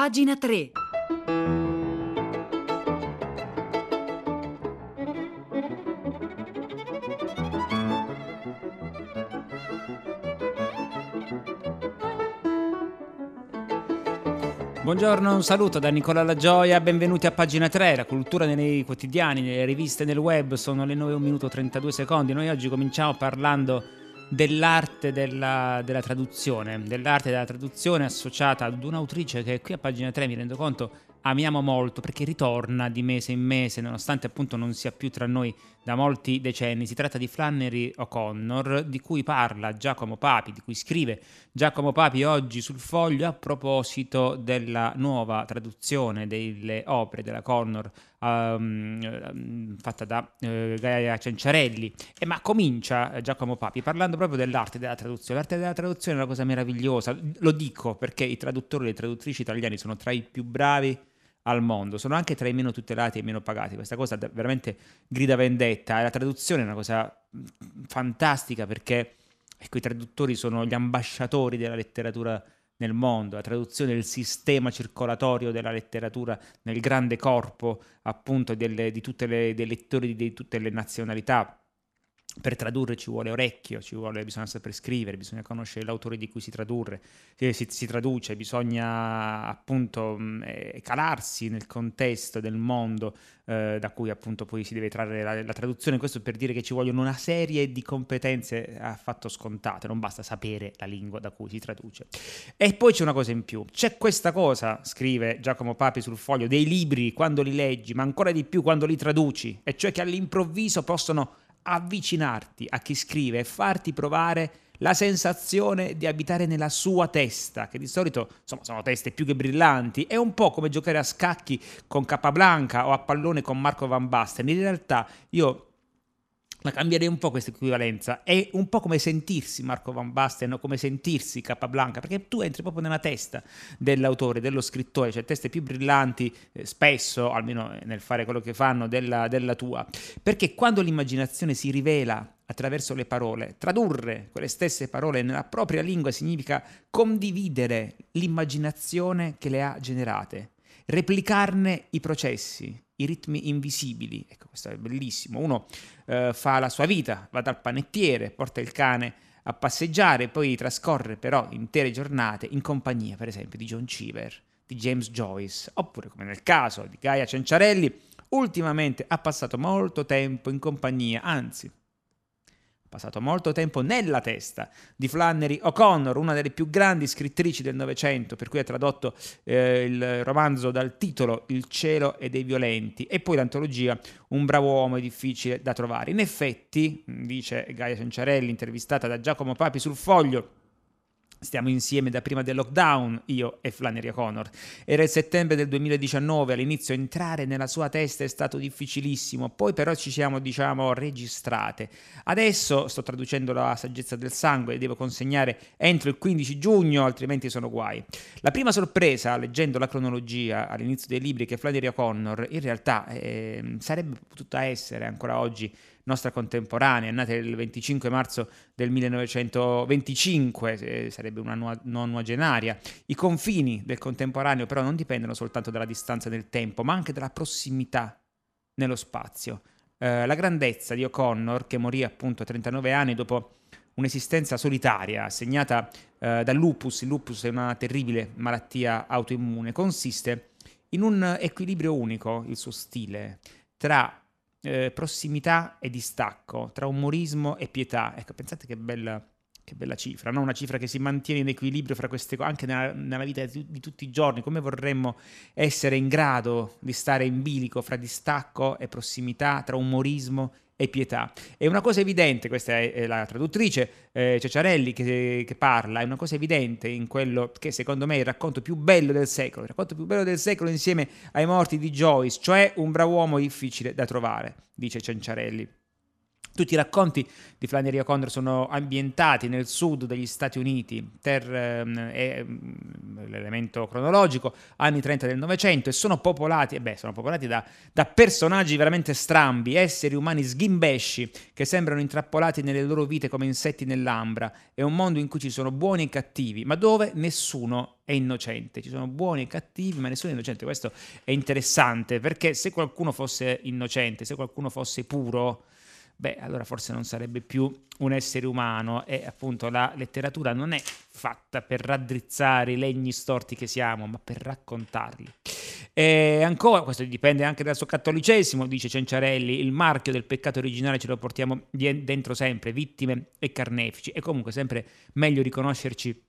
Pagina 3. Buongiorno, un saluto da Nicola La Gioia, benvenuti a pagina 3, la cultura nei quotidiani, nelle riviste, nel web, sono le 9 minuto 32 secondi. Noi oggi cominciamo parlando dell'arte della, della, traduzione, dell'arte della traduzione associata ad un'autrice che qui a pagina 3 mi rendo conto amiamo molto perché ritorna di mese in mese nonostante appunto non sia più tra noi da molti decenni. Si tratta di Flannery O'Connor di cui parla Giacomo Papi, di cui scrive Giacomo Papi oggi sul foglio a proposito della nuova traduzione delle opere della Connor um, fatta da uh, Gaia Cenciarelli. E ma comincia eh, Giacomo Papi parlando proprio dell'arte della traduzione. L'arte della traduzione è una cosa meravigliosa, lo dico perché i traduttori e le traduttrici italiani sono tra i più bravi al mondo, sono anche tra i meno tutelati e i meno pagati. Questa cosa veramente grida vendetta. E la traduzione è una cosa fantastica perché ecco, i traduttori sono gli ambasciatori della letteratura nel mondo, la traduzione del sistema circolatorio della letteratura nel grande corpo appunto delle, di tutti i lettori di tutte le nazionalità per tradurre ci vuole orecchio, ci vuole, bisogna saper scrivere, bisogna conoscere l'autore di cui si, tradurre, si, si traduce, bisogna appunto mh, eh, calarsi nel contesto del mondo eh, da cui appunto poi si deve trarre la, la, traduzione. Questo per dire che ci vogliono una serie di competenze affatto scontate, non basta sapere la lingua da cui si traduce. E poi c'è una cosa in più, c'è questa cosa, scrive Giacomo Papi sul foglio, dei libri quando li leggi, ma ancora di più quando li traduci, e cioè che all'improvviso possono avvicinarti a chi scrive e farti provare la sensazione di abitare nella sua testa, che di solito insomma, sono teste più che brillanti, è un po' come giocare a scacchi con Capablanca o a pallone con Marco Van Basten. In realtà io la cambierei un po' questa equivalenza. È un po' come sentirsi Marco Van Basten o come sentirsi Capablanca, perché tu entri proprio nella testa dell'autore, dello scrittore, cioè teste più brillanti, eh, spesso, almeno nel fare quello che fanno, della, della tua. Perché quando l'immaginazione si rivela attraverso le parole, tradurre quelle stesse parole nella propria lingua significa condividere l'immaginazione che le ha generate, replicarne i processi, i ritmi invisibili. Ecco, questo è bellissimo. Uno eh, fa la sua vita, va dal panettiere, porta il cane a passeggiare, poi trascorre però intere giornate in compagnia, per esempio, di John Cheever, di James Joyce, oppure come nel caso di Gaia Cenciarelli, ultimamente ha passato molto tempo in compagnia, anzi passato molto tempo nella testa di Flannery O'Connor, una delle più grandi scrittrici del Novecento, per cui ha tradotto eh, il romanzo dal titolo Il cielo e dei violenti e poi l'antologia Un bravo uomo è difficile da trovare. In effetti, dice Gaia Cenciarelli, intervistata da Giacomo Papi sul foglio, Stiamo insieme da prima del lockdown, io e Flannery O'Connor. Era il settembre del 2019, all'inizio entrare nella sua testa è stato difficilissimo, poi però ci siamo, diciamo, registrate. Adesso sto traducendo la saggezza del sangue e devo consegnare entro il 15 giugno, altrimenti sono guai. La prima sorpresa, leggendo la cronologia all'inizio dei libri che Flannery O'Connor, in realtà eh, sarebbe potuta essere ancora oggi nostra contemporanea, nata il 25 marzo del 1925, sarebbe una nonagenaria. I confini del contemporaneo però non dipendono soltanto dalla distanza nel tempo, ma anche dalla prossimità nello spazio. Eh, la grandezza di O'Connor, che morì appunto a 39 anni dopo un'esistenza solitaria segnata eh, dal lupus, il lupus è una terribile malattia autoimmune, consiste in un equilibrio unico, il suo stile, tra eh, prossimità e distacco, tra umorismo e pietà. Ecco, pensate che bella, che bella cifra, no? una cifra che si mantiene in equilibrio fra queste cose, anche nella, nella vita di, di, tutti i giorni, come vorremmo essere in grado di stare in bilico fra distacco e prossimità, tra umorismo e pietà. È una cosa evidente, questa è la traduttrice eh, Ceciarelli che, che, parla, è una cosa evidente in quello che secondo me è il racconto più bello del secolo, il racconto più bello del secolo insieme ai morti di Joyce, cioè un bravo uomo difficile da trovare, dice Cenciarelli. Tutti i racconti di Flannery O'Connor sono ambientati nel sud degli Stati Uniti, per ehm, l'elemento cronologico, anni 30 del Novecento, e sono popolati, eh beh, sono popolati da, da, personaggi veramente strambi, esseri umani sghimbesci che sembrano intrappolati nelle loro vite come insetti nell'ambra. È un mondo in cui ci sono buoni e cattivi, ma dove nessuno è innocente. Ci sono buoni e cattivi, ma nessuno è innocente. Questo è interessante perché se qualcuno fosse innocente, se qualcuno fosse puro, beh, allora forse non sarebbe più un essere umano e appunto la letteratura non è fatta per raddrizzare i legni storti che siamo, ma per raccontarli. E ancora, questo dipende anche dal suo cattolicesimo, dice Cenciarelli, il marchio del peccato originale ce lo portiamo dentro sempre, vittime e carnefici, e comunque sempre meglio riconoscerci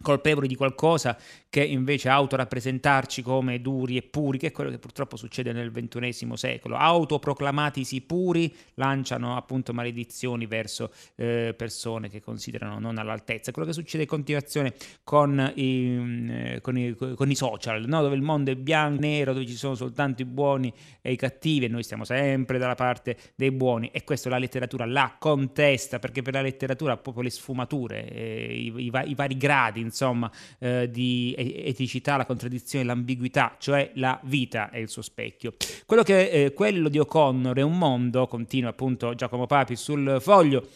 colpevoli di qualcosa che invece autorappresentarci come duri e puri, che è quello che purtroppo succede nel ventunesimo secolo. Autoproclamatisi puri lanciano appunto maledizioni verso eh, persone che considerano non all'altezza. Quello che succede in continuazione con i, eh, con i, con i social, no? dove il mondo è bianco, nero, dove ci sono soltanto i buoni e i cattivi e noi stiamo sempre dalla parte dei buoni e questo la letteratura la contesta perché per la letteratura ha proprio le sfumature, eh, i, i, i vari gradi insomma, eh, di eticità, la contraddizione, l'ambiguità, cioè la vita è il suo specchio. Quello, che, eh, quello di O'Connor è un mondo, continua appunto Giacomo Papi sul foglio,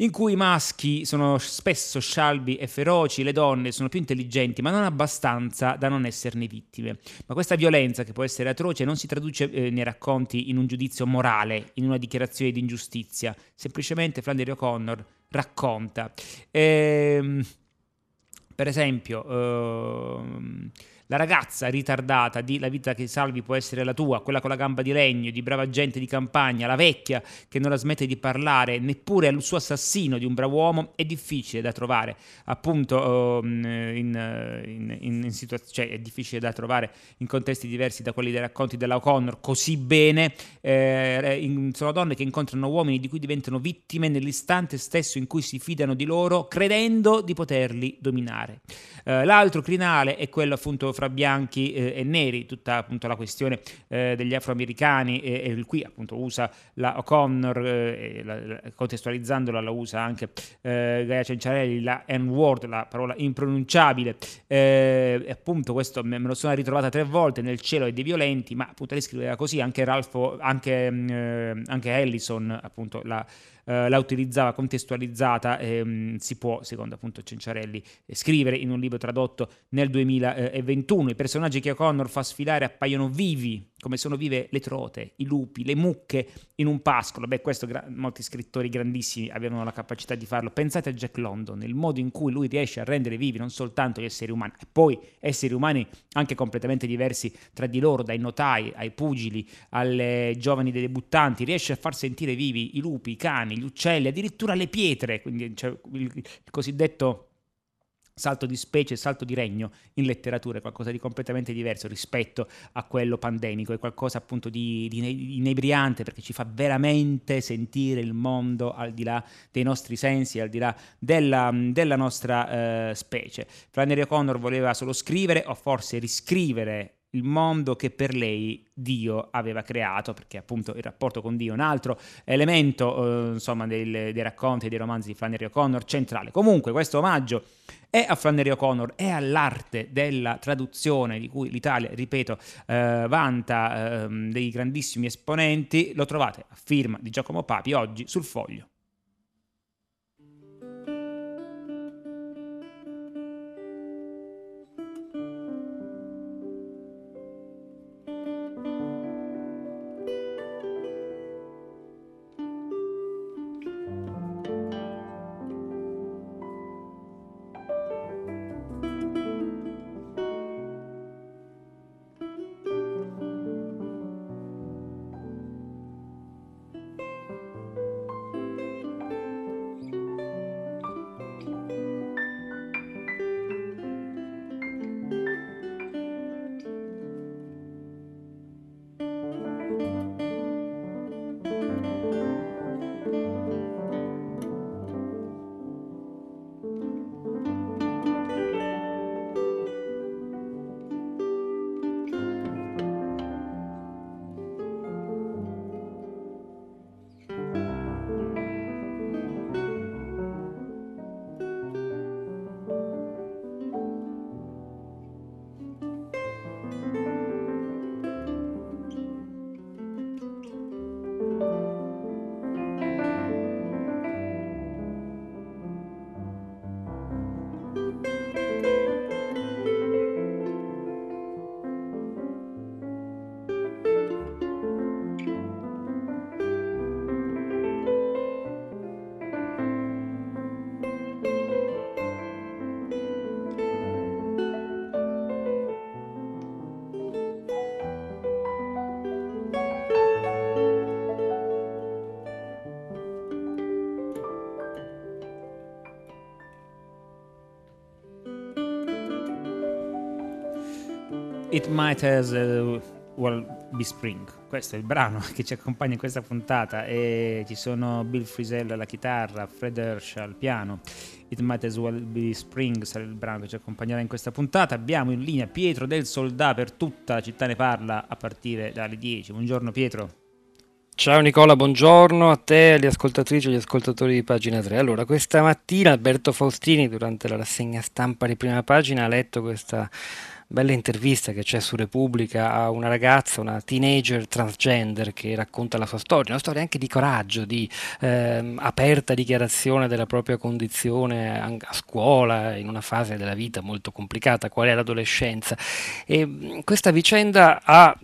in cui i maschi sono spesso scialbi e feroci, le donne sono più intelligenti, ma non abbastanza da non esserne vittime. Ma questa violenza, che può essere atroce, non si traduce eh, nei racconti in un giudizio morale, in una dichiarazione di ingiustizia. Semplicemente Flannery O'Connor racconta. Ehm, per esempio, ehm, la ragazza ritardata di La vita che salvi può essere la tua, quella con la gamba di legno, di brava gente di campagna, la vecchia che non la smette di parlare, neppure al suo assassino di un bravo uomo, è difficile da trovare, appunto ehm, in, in, in, in situazioni, cioè è difficile da trovare in contesti diversi da quelli dei racconti della O'Connor, così bene, eh, sono donne che incontrano uomini di cui diventano vittime nell'istante stesso in cui si fidano di loro, credendo di poterli dominare. Eh, l'altro crinale è quello appunto fra bianchi eh, e neri, tutta appunto la questione eh, degli afroamericani e, e, qui appunto usa la O'Connor, eh, la, la, contestualizzandola la usa anche eh, Gaia Cenciarelli, la N-word, la parola impronunciabile, eh, appunto questo me, me, lo sono ritrovata tre volte nel cielo e dei violenti, ma appunto lei scriveva così, anche Ralph, anche, mm, anche Ellison appunto la eh, la utilizzava contestualizzata, ehm, si può, secondo appunto Cenciarelli, scrivere in un libro tradotto nel 2021. I personaggi che O'Connor fa sfilare appaiono vivi, come sono vive le trote, i lupi, le mucche in un pascolo. Beh, questo gra- molti scrittori grandissimi avevano la capacità di farlo. Pensate a Jack London, il modo in cui lui riesce a rendere vivi non soltanto gli esseri umani, e poi esseri umani anche completamente diversi tra di loro, dai notai ai pugili, alle giovani debuttanti, riesce a far sentire vivi i lupi, i cani, gli uccelli, addirittura le pietre, quindi cioè, il, il cosiddetto salto di specie, salto di regno in letteratura è qualcosa di completamente diverso rispetto a quello pandemico, è qualcosa appunto di, di inebriante perché ci fa veramente sentire il mondo al di là dei nostri sensi, al di là della, della nostra eh, specie. Flannery O'Connor voleva solo scrivere o forse riscrivere il mondo che per lei Dio aveva creato, perché appunto il rapporto con Dio è un altro elemento, eh, insomma, dei, dei racconti e dei romanzi di Flannery O'Connor centrale. Comunque questo omaggio è a Flannery O'Connor, è all'arte della traduzione di cui l'Italia, ripeto, eh, vanta eh, dei grandissimi esponenti, lo trovate a firma di Giacomo Papi oggi sul foglio. It Might As Well Be Spring. Questo è il brano che ci accompagna in questa puntata e ci sono Bill Frisell alla chitarra, Fred Hirsch al piano. It Might As Well Be Spring sarà il brano che ci accompagnerà in questa puntata. Abbiamo in linea Pietro del Soldà per tutta la città ne parla a partire dalle 10. Buongiorno Pietro. Ciao Nicola, buongiorno a te, alle ascoltatrici e agli ascoltatori di pagina 3. Allora, questa mattina Alberto Faustini, durante la rassegna stampa di prima pagina, ha letto questa bella intervista che c'è su Repubblica a una ragazza, una teenager transgender che racconta la sua storia, una storia anche di coraggio, di eh, aperta dichiarazione della propria condizione a, scuola, in una fase della vita molto complicata, qual è l'adolescenza. E questa vicenda ha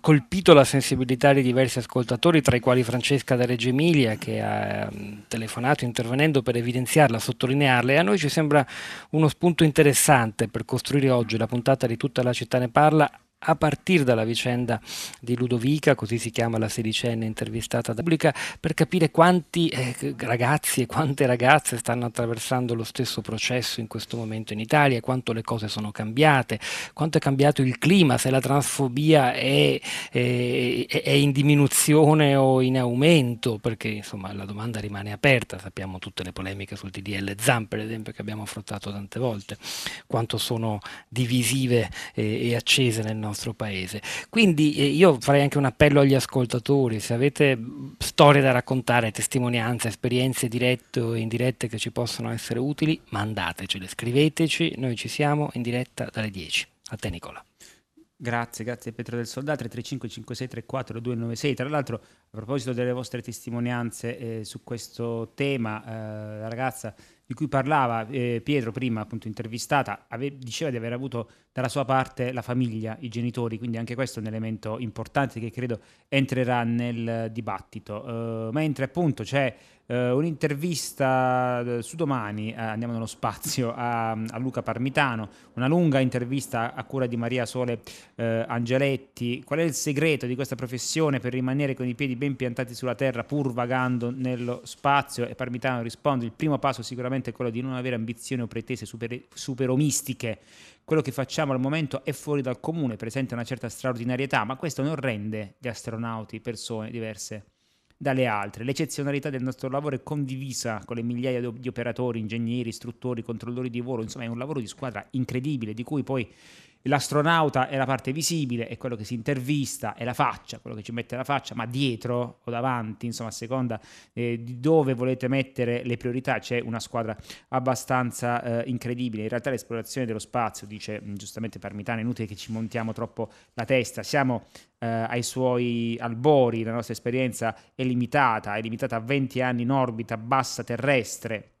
colpito la sensibilità di diversi ascoltatori, tra i quali Francesca da Reggio Emilia che ha mh, telefonato intervenendo per evidenziarla, sottolinearla e a noi ci sembra uno spunto interessante per costruire oggi la puntata di tutta la città ne parla a partire dalla vicenda di Ludovica, così si chiama la sedicenne intervistata da pubblica, per capire quanti eh, ragazzi e quante ragazze stanno attraversando lo stesso processo in questo momento in Italia, quanto le cose sono cambiate, quanto è cambiato il clima, se la transfobia è, è, è in diminuzione o in aumento, perché insomma la domanda rimane aperta, sappiamo tutte le polemiche sul TDL ZAM per esempio che abbiamo affrontato tante volte, quanto sono divisive e, e accese nel nostro nostro paese. Quindi eh, io farei anche un appello agli ascoltatori, se avete storie da raccontare, testimonianze, esperienze dirette o indirette che ci possono essere utili, mandatecele, scriveteci, noi ci siamo in diretta dalle 10. A te Nicola. Grazie, grazie Pietro del Soldato, 335 5634 296. Tra l'altro, a proposito delle vostre testimonianze eh, su questo tema, eh, la ragazza di cui parlava eh, Pietro prima, appunto intervistata, ave- diceva di aver avuto dalla sua parte la famiglia, i genitori, quindi anche questo è un elemento importante che credo entrerà nel dibattito. Uh, mentre appunto c'è uh, un'intervista eh, su domani, uh, andiamo nello spazio, a, a, Luca Parmitano, una lunga intervista a cura di Maria Sole Angeletti. Qual è il segreto di questa professione per rimanere con i piedi ben piantati sulla terra pur vagando nello spazio? E Parmitano risponde, il primo passo sicuramente è quello di non avere ambizioni o pretese super, superomistiche quello che facciamo al momento è fuori dal comune, presenta una certa straordinarietà, ma questo non rende gli astronauti persone diverse dalle altre. L'eccezionalità del nostro lavoro è condivisa con le migliaia di operatori, ingegneri, istruttori, controllori di volo, insomma è un lavoro di squadra incredibile di cui poi L'astronauta è la parte visibile, è quello che si intervista, è la faccia, quello che ci mette la faccia, ma dietro o davanti, insomma, a seconda eh, di dove volete mettere le priorità, c'è una squadra abbastanza eh, incredibile. In realtà l'esplorazione dello spazio, dice mm, giustamente Parmitano, è inutile che ci montiamo troppo la testa, siamo eh, ai suoi albori, la nostra esperienza è limitata, è limitata a 20 anni in orbita bassa terrestre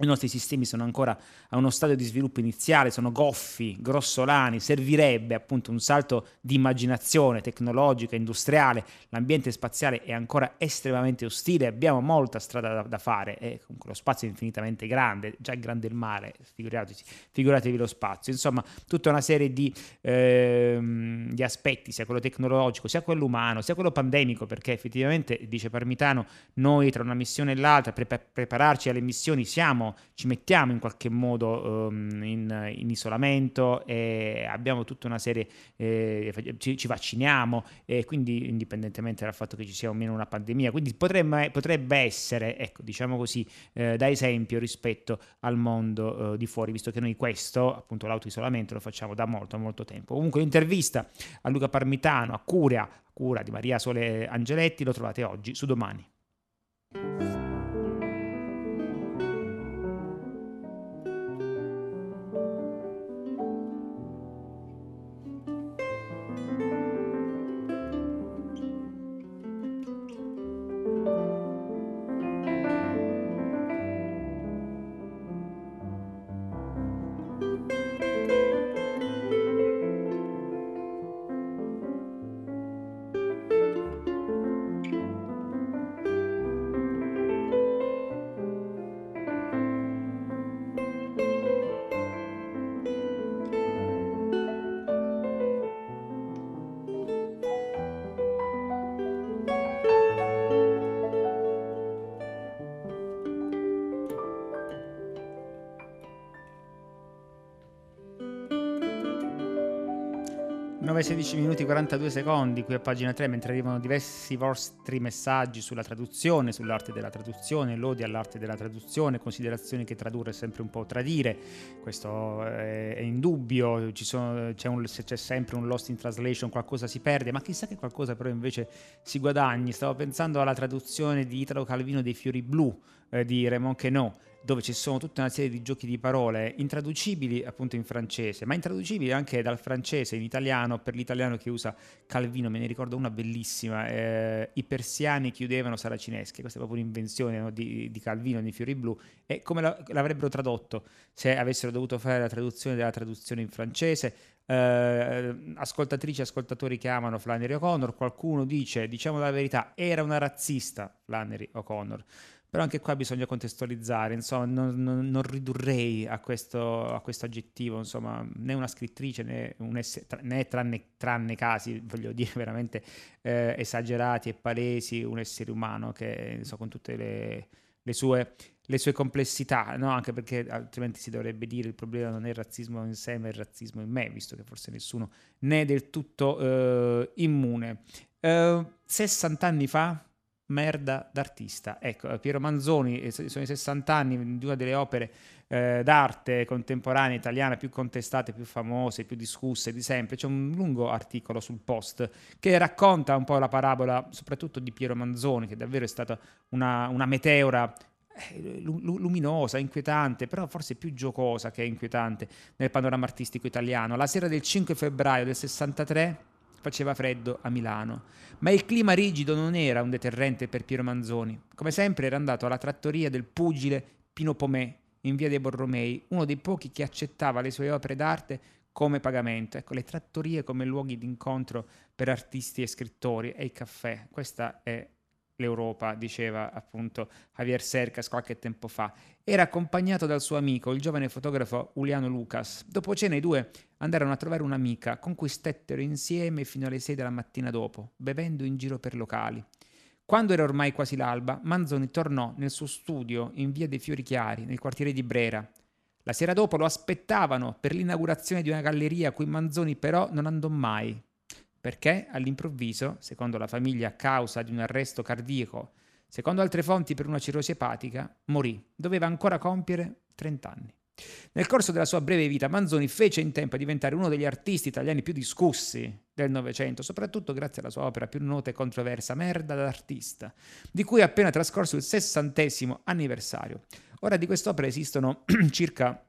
i nostri sistemi sono ancora a uno stadio di sviluppo iniziale, sono goffi, grossolani, servirebbe appunto un salto di immaginazione tecnologica, industriale, l'ambiente spaziale è ancora estremamente ostile, abbiamo molta strada da, da fare e comunque lo spazio è infinitamente grande, già grande il mare, figuratevi, figuratevi lo spazio, insomma tutta una serie di, ehm, di, aspetti, sia quello tecnologico, sia quello umano, sia quello pandemico, perché effettivamente, dice Parmitano, noi tra una missione e l'altra, pre- prepararci alle missioni siamo ci mettiamo in qualche modo um, in, in, isolamento e abbiamo tutta una serie, eh, ci, ci, vacciniamo e quindi indipendentemente dal fatto che ci sia o meno una pandemia, quindi potrebbe, potrebbe essere, ecco, diciamo così, eh, da esempio rispetto al mondo eh, di fuori, visto che noi questo, appunto l'autoisolamento, lo facciamo da molto, molto tempo. Comunque l'intervista a Luca Parmitano, a Curia, a cura di Maria Sole Angeletti, lo trovate oggi su domani. 9-16 minuti 42 secondi qui a pagina 3 mentre arrivano diversi vostri messaggi sulla traduzione, sull'arte della traduzione, lodi all'arte della traduzione, considerazioni che tradurre è sempre un po' tradire, questo è, è indubbio, sono, c'è, un, c'è, sempre un lost in translation, qualcosa si perde, ma chissà che qualcosa però invece si guadagni. Stavo pensando alla traduzione di Italo Calvino dei Fiori Blu eh, di Raymond Queneau dove ci sono tutta una serie di giochi di parole intraducibili appunto in francese, ma intraducibili anche dal francese in italiano per l'italiano che usa Calvino. Me ne ricordo una bellissima: eh, I persiani chiudevano saracinesche. Questa è proprio un'invenzione no, di, di, Calvino nei Fiori Blu. E come la, l'avrebbero tradotto se avessero dovuto fare la traduzione della traduzione in francese? Eh, ascoltatrici e ascoltatori che amano Flannery O'Connor, qualcuno dice, diciamo la verità, era una razzista Flannery O'Connor. Però anche qua bisogna contestualizzare, insomma, non, non, non ridurrei a questo, a questo, aggettivo, insomma, né una scrittrice né, un ess- né tranne, tranne, casi, voglio dire, veramente eh, esagerati e palesi, un essere umano che, insomma, con tutte le, le, sue, le sue, complessità, no? anche perché altrimenti si dovrebbe dire il problema non è il razzismo in sé, ma il razzismo in me, visto che forse nessuno ne è del tutto eh, immune. Eh, 60 anni fa, merda d'artista. Ecco, Piero Manzoni, eh, sono i 60 anni di una delle opere eh, d'arte contemporanea italiana più contestate, più famose, più discusse di sempre. C'è un lungo articolo sul post che racconta un po' la parabola, soprattutto di Piero Manzoni, che davvero è stata una, una meteora eh, luminosa, inquietante, però forse più giocosa che inquietante nel panorama artistico italiano. La sera del 5 febbraio del 63 Faceva freddo a Milano, ma il clima rigido non era un deterrente per Piero Manzoni. Come sempre era andato alla trattoria del pugile Pino Pomè in via dei Borromei, uno dei pochi che accettava le sue opere d'arte come pagamento. Ecco, le trattorie come luoghi d'incontro per artisti e scrittori e i caffè. Questa è l'Europa, diceva appunto Javier Cercas qualche tempo fa. Era accompagnato dal suo amico, il giovane fotografo Juliano Lucas. Dopo cena i due andarono a trovare un'amica con cui stettero insieme fino alle 6 della mattina dopo, bevendo in giro per locali. Quando era ormai quasi l'alba, Manzoni tornò nel suo studio in via dei Fiori Chiari, nel quartiere di Brera. La sera dopo lo aspettavano per l'inaugurazione di una galleria a cui Manzoni però non andò mai, perché all'improvviso, secondo la famiglia a causa di un arresto cardiaco, secondo altre fonti per una cirrosi epatica, morì. Doveva ancora compiere 30 anni. Nel corso della sua breve vita Manzoni fece in tempo a diventare uno degli artisti italiani più discussi del Novecento, soprattutto grazie alla sua opera più nota e controversa, Merda d'artista, di cui è appena trascorso il sessantesimo anniversario. Ora di quest'opera esistono circa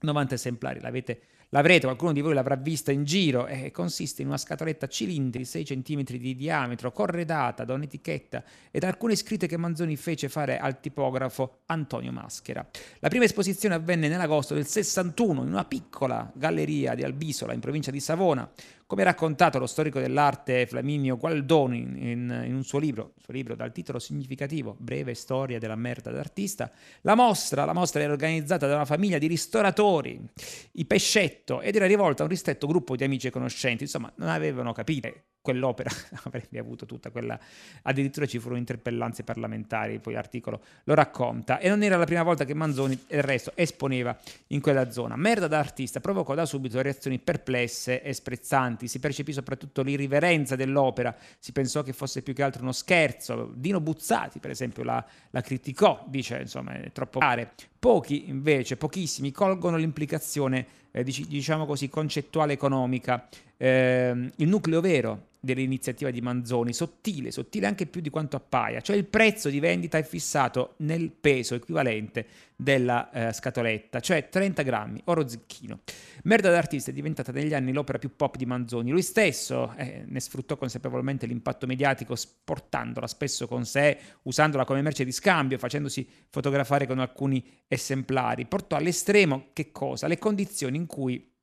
90 esemplari, l'avete L'avrete, qualcuno di voi l'avrà vista in giro, e consiste in una scatoletta cilindri 6 cm di diametro, corredata da un'etichetta ed alcune scritte che Manzoni fece fare al tipografo Antonio Maschera. La prima esposizione avvenne nell'agosto del 61 in una piccola galleria di Albisola, in provincia di Savona, come raccontato lo storico dell'arte Flaminio Gualdoni in, in un suo libro, suo libro dal titolo significativo Breve storia della merda d'artista, la mostra, la mostra era organizzata da una famiglia di ristoratori, i Pescetto, ed era rivolta a un ristretto gruppo di amici e conoscenti, insomma non avevano capito quell'opera avrebbe avuto tutta quella addirittura ci furono interpellanze parlamentari poi l'articolo lo racconta. E non era la prima volta che Manzoni e il resto esponeva in quella zona. Merda da artista provocò da subito reazioni perplesse e sprezzanti. Si percepì soprattutto l'irriverenza dell'opera. Si pensò che fosse più che altro uno scherzo. Dino Buzzati per esempio la, la criticò dice insomma è troppo pare. Pochi invece pochissimi colgono l'implicazione eh, diciamo così concettuale economica. Eh, il nucleo vero dell'iniziativa di Manzoni, sottile, sottile anche più di quanto appaia, cioè il prezzo di vendita è fissato nel peso equivalente della eh, scatoletta, cioè 30 grammi, oro zecchino. Merda d'artista è diventata negli anni l'opera più pop di Manzoni, lui stesso eh, ne sfruttò consapevolmente l'impatto mediatico portandola spesso con sé, usandola come merce di scambio, facendosi fotografare con alcuni esemplari, portò all'estremo che cosa? Le condizioni in cui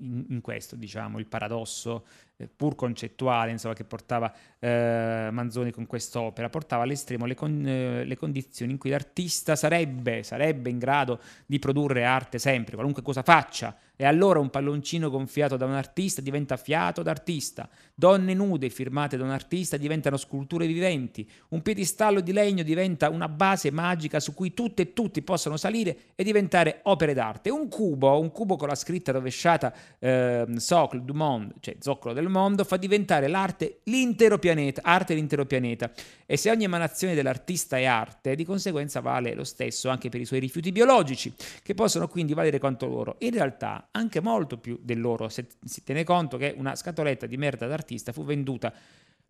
in, questo, diciamo, il paradosso pur concettuale insomma, che portava eh, Manzoni con quest'opera, portava all'estremo le, con, eh, le, condizioni in cui l'artista sarebbe, sarebbe in grado di produrre arte sempre, qualunque cosa faccia, E allora un palloncino gonfiato da un artista diventa fiato d'artista, donne nude firmate da un artista diventano sculture viventi, un piedistallo di legno diventa una base magica su cui tutte e tutti possono salire e diventare opere d'arte. Un cubo, un cubo con la scritta rovesciata eh, Socle du Monde, cioè zoccolo del mondo, fa diventare l'arte l'intero pianeta, arte l'intero pianeta. E se ogni emanazione dell'artista è arte, di conseguenza vale lo stesso anche per i suoi rifiuti biologici, che possono quindi valere quanto loro. In realtà anche molto più del loro, se si tiene conto che una scatoletta di merda d'artista fu venduta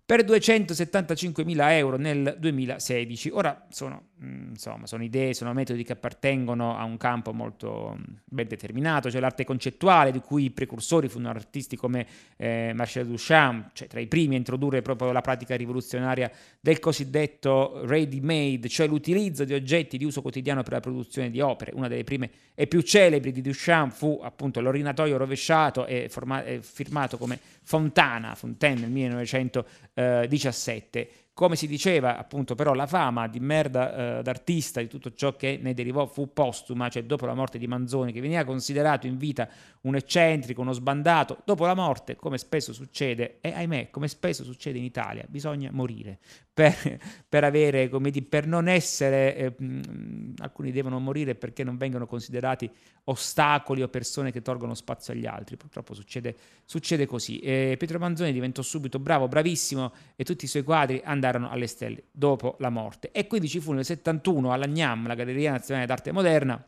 per 275.000 euro nel 2016. Ora sono, mm, insomma, sono idee, sono metodi che appartengono a un campo molto mm, ben determinato, cioè l'arte concettuale, di cui i precursori furono artisti come eh, Marcel Duchamp, cioè tra i primi a introdurre proprio la pratica rivoluzionaria del cosiddetto ready-made, cioè l'utilizzo di oggetti di uso quotidiano per la produzione di opere. Una delle prime e più celebri di Duchamp fu appunto l'orinatoio rovesciato e, forma- e firmato come Fontana, Fontaine nel 1917. Come si diceva, appunto, però la fama di merda eh, d'artista, di tutto ciò che ne derivò, fu postuma, cioè dopo la morte di Manzoni, che veniva considerato in vita un eccentrico, uno sbandato. Dopo la morte, come spesso succede, e ahimè, come spesso succede in Italia, bisogna morire per, per avere, come dire, per non essere, eh, alcuni devono morire perché non vengono considerati ostacoli o persone che tolgono spazio agli altri. Purtroppo succede, succede così. E Pietro Manzoni diventò subito bravo, bravissimo e tutti i suoi quadri andarono alle stelle dopo la morte. E quindi ci fu nel 71 alla GNAM, la Galleria Nazionale d'Arte Moderna,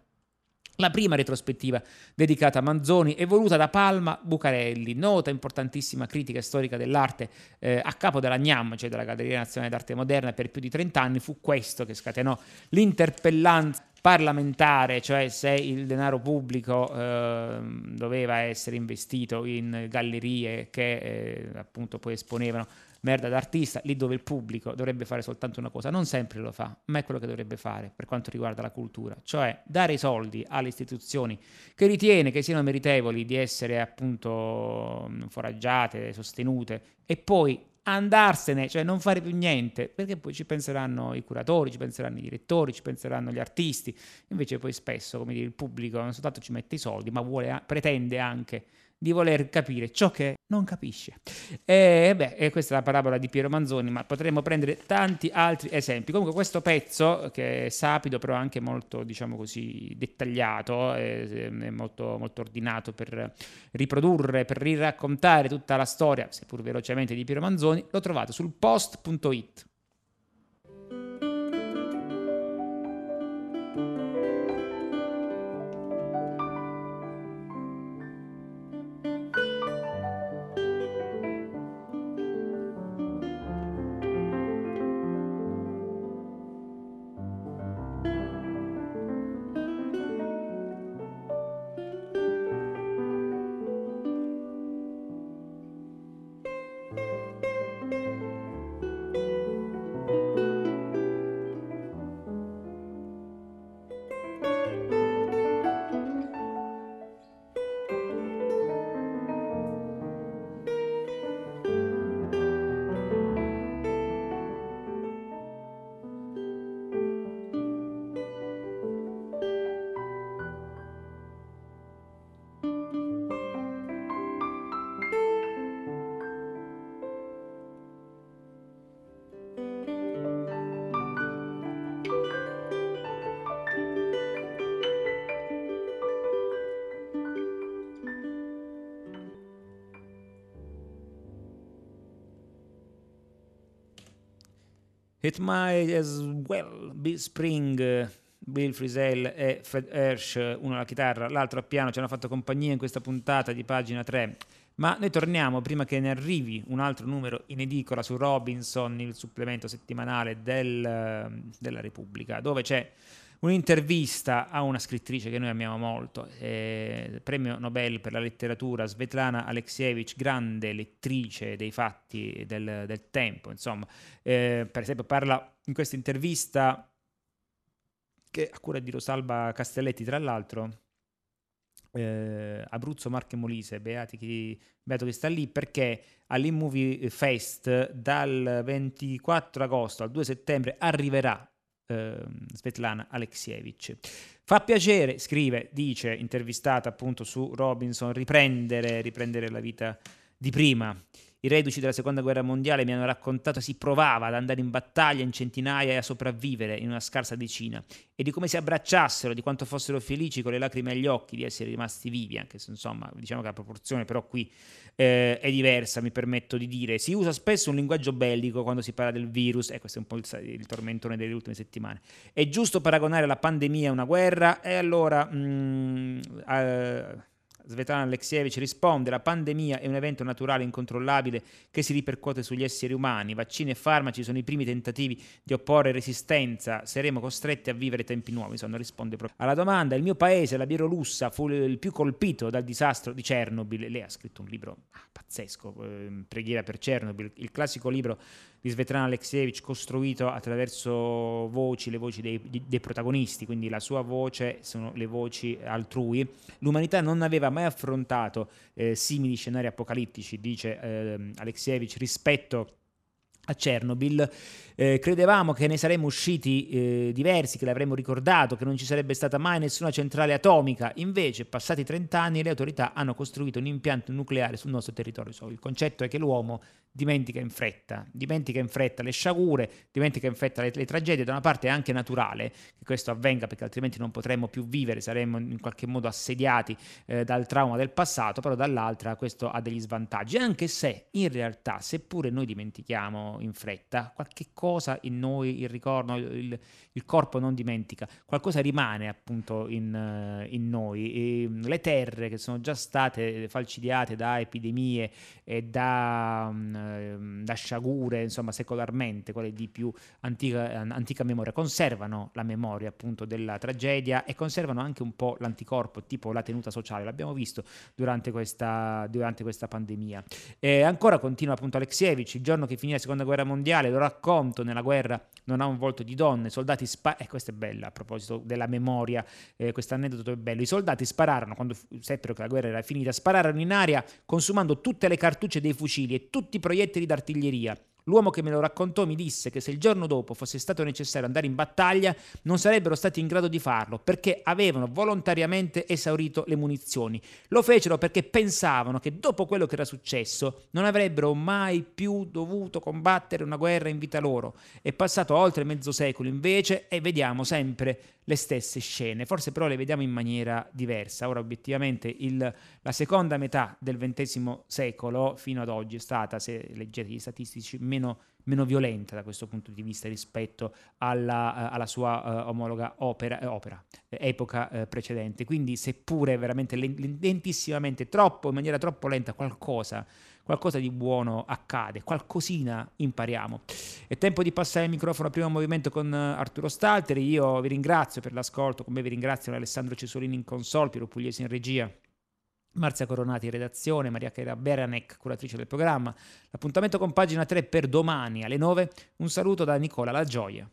la prima retrospettiva dedicata a Manzoni è voluta da Palma Bucarelli, nota importantissima critica storica dell'arte eh, a capo della GNAM, cioè della Galleria Nazionale d'Arte Moderna, per più di 30 anni. Fu questo che scatenò l'interpellanza parlamentare, cioè se il denaro pubblico eh, doveva essere investito in gallerie che eh, appunto poi esponevano merda d'artista, lì dove il pubblico dovrebbe fare soltanto una cosa, non sempre lo fa, ma è quello che dovrebbe fare per quanto riguarda la cultura, cioè dare i soldi alle istituzioni che ritiene che siano meritevoli di essere appunto foraggiate, sostenute e poi andarsene, cioè non fare più niente, perché poi ci penseranno i curatori, ci penseranno i direttori, ci penseranno gli artisti, invece poi spesso, come dire, il pubblico non soltanto ci mette i soldi, ma vuole, pretende anche di voler capire ciò che non capisce. E, beh, questa è la parabola di Piero Manzoni, ma potremmo prendere tanti altri esempi. Comunque questo pezzo, che è sapido però anche molto, diciamo così, dettagliato, è, è molto, molto ordinato per riprodurre, per riraccontare tutta la storia, seppur velocemente, di Piero Manzoni, lo trovate sul post.it. It might as well be spring. Bill Frisell e Fred Hirsch, uno alla chitarra, l'altro al piano, ci hanno fatto compagnia in questa puntata di pagina 3. Ma noi torniamo prima che ne arrivi un altro numero in edicola su Robinson, il supplemento settimanale del, della Repubblica, dove c'è un'intervista a una scrittrice che noi amiamo molto, eh, premio Nobel per la letteratura, Svetlana Alexievich, grande lettrice dei fatti del, del tempo, insomma, eh, per esempio parla in questa intervista che a cura di Rosalba Castelletti, tra l'altro, eh, Abruzzo, Marche Molise, beato che sta lì, perché all'Immovie Fest dal 24 agosto al 2 settembre arriverà eh, Svetlana Alexievich. Fa piacere, scrive, dice, intervistata appunto su Robinson, riprendere, riprendere la vita di prima. I reduci della seconda guerra mondiale mi hanno raccontato si provava ad andare in battaglia in centinaia e a sopravvivere in una scarsa decina e di come si abbracciassero, di quanto fossero felici con le lacrime agli occhi di essere rimasti vivi, anche se insomma diciamo che la proporzione però qui eh, è diversa, mi permetto di dire. Si usa spesso un linguaggio bellico quando si parla del virus, e questo è un po' il, il tormentone delle ultime settimane. È giusto paragonare la pandemia a una guerra e allora... Mm, eh, Svetlana Alexievich risponde: La pandemia è un evento naturale incontrollabile che si ripercuote sugli esseri umani. Vaccini e farmaci sono i primi tentativi di opporre resistenza. Saremo costretti a vivere tempi nuovi. Insomma, risponde proprio alla domanda. Il mio paese, la Bielorussia, fu il più colpito dal disastro di Chernobyl. Lei ha scritto un libro ah, pazzesco, eh, Preghiera per Chernobyl, il classico libro di Svetlana Alexievich costruito attraverso voci, le voci dei, dei, protagonisti, quindi la sua voce sono le voci altrui. L'umanità non aveva mai affrontato eh, simili scenari apocalittici, dice eh, Alexievich, rispetto a Chernobyl. Eh, credevamo che ne saremmo usciti eh, diversi, che l'avremmo ricordato, che non ci sarebbe stata mai nessuna centrale atomica. Invece, passati 30 anni, le autorità hanno costruito un impianto nucleare sul nostro territorio. Il concetto è che l'uomo dimentica in fretta, dimentica in fretta le sciagure, dimentica in fretta le, le, tragedie, da una parte è anche naturale che questo avvenga perché altrimenti non potremmo più vivere, saremmo in qualche modo assediati eh, dal trauma del passato, però dall'altra questo ha degli svantaggi, anche se in realtà seppure noi dimentichiamo in fretta, qualche cosa in noi, il ricordo, il, il corpo non dimentica, qualcosa rimane appunto in, eh, in noi, e mm, le terre che sono già state falcidiate da epidemie e da mm, Ehm, da sciagure, insomma, secolarmente, quelle di più antica, antica, memoria, conservano la memoria appunto della tragedia e conservano anche un po' l'anticorpo, tipo la tenuta sociale, l'abbiamo visto durante questa, durante questa pandemia. E ancora continua appunto Alexievich, il giorno che finì la seconda guerra mondiale, lo racconto, nella guerra non ha un volto di donne, soldati sparano, e eh, questo è bello a proposito della memoria, eh, questo aneddoto è bello, i soldati spararono, quando seppero che la guerra era finita, spararono in aria consumando tutte le cartucce dei fucili e tutti i proiettili d'artiglieria. L'uomo che me lo raccontò mi disse che se il giorno dopo fosse stato necessario andare in battaglia non sarebbero stati in grado di farlo perché avevano volontariamente esaurito le munizioni. Lo fecero perché pensavano che dopo quello che era successo non avrebbero mai più dovuto combattere una guerra in vita loro. È passato oltre mezzo secolo invece e vediamo sempre le stesse scene, forse però le vediamo in maniera diversa. Ora obiettivamente il, la seconda metà del XX secolo fino ad oggi è stata, se leggete gli statistici, meno, meno violenta da questo punto di vista rispetto alla, uh, alla sua uh, omologa opera, eh, opera epoca uh, precedente. Quindi seppure veramente lentissimamente, troppo, in maniera troppo lenta, qualcosa qualcosa di buono accade, qualcosina impariamo. È tempo di passare il microfono al primo movimento con eh, Arturo Stalteri, io vi ringrazio per l'ascolto, come vi ringraziano Alessandro Cesolini in console, Piero Pugliesi in regia. Marzia Coronati redazione, Maria Chiara Beranec, curatrice del programma. L'appuntamento con pagina 3 per domani alle 9. Un saluto da Nicola La Gioia.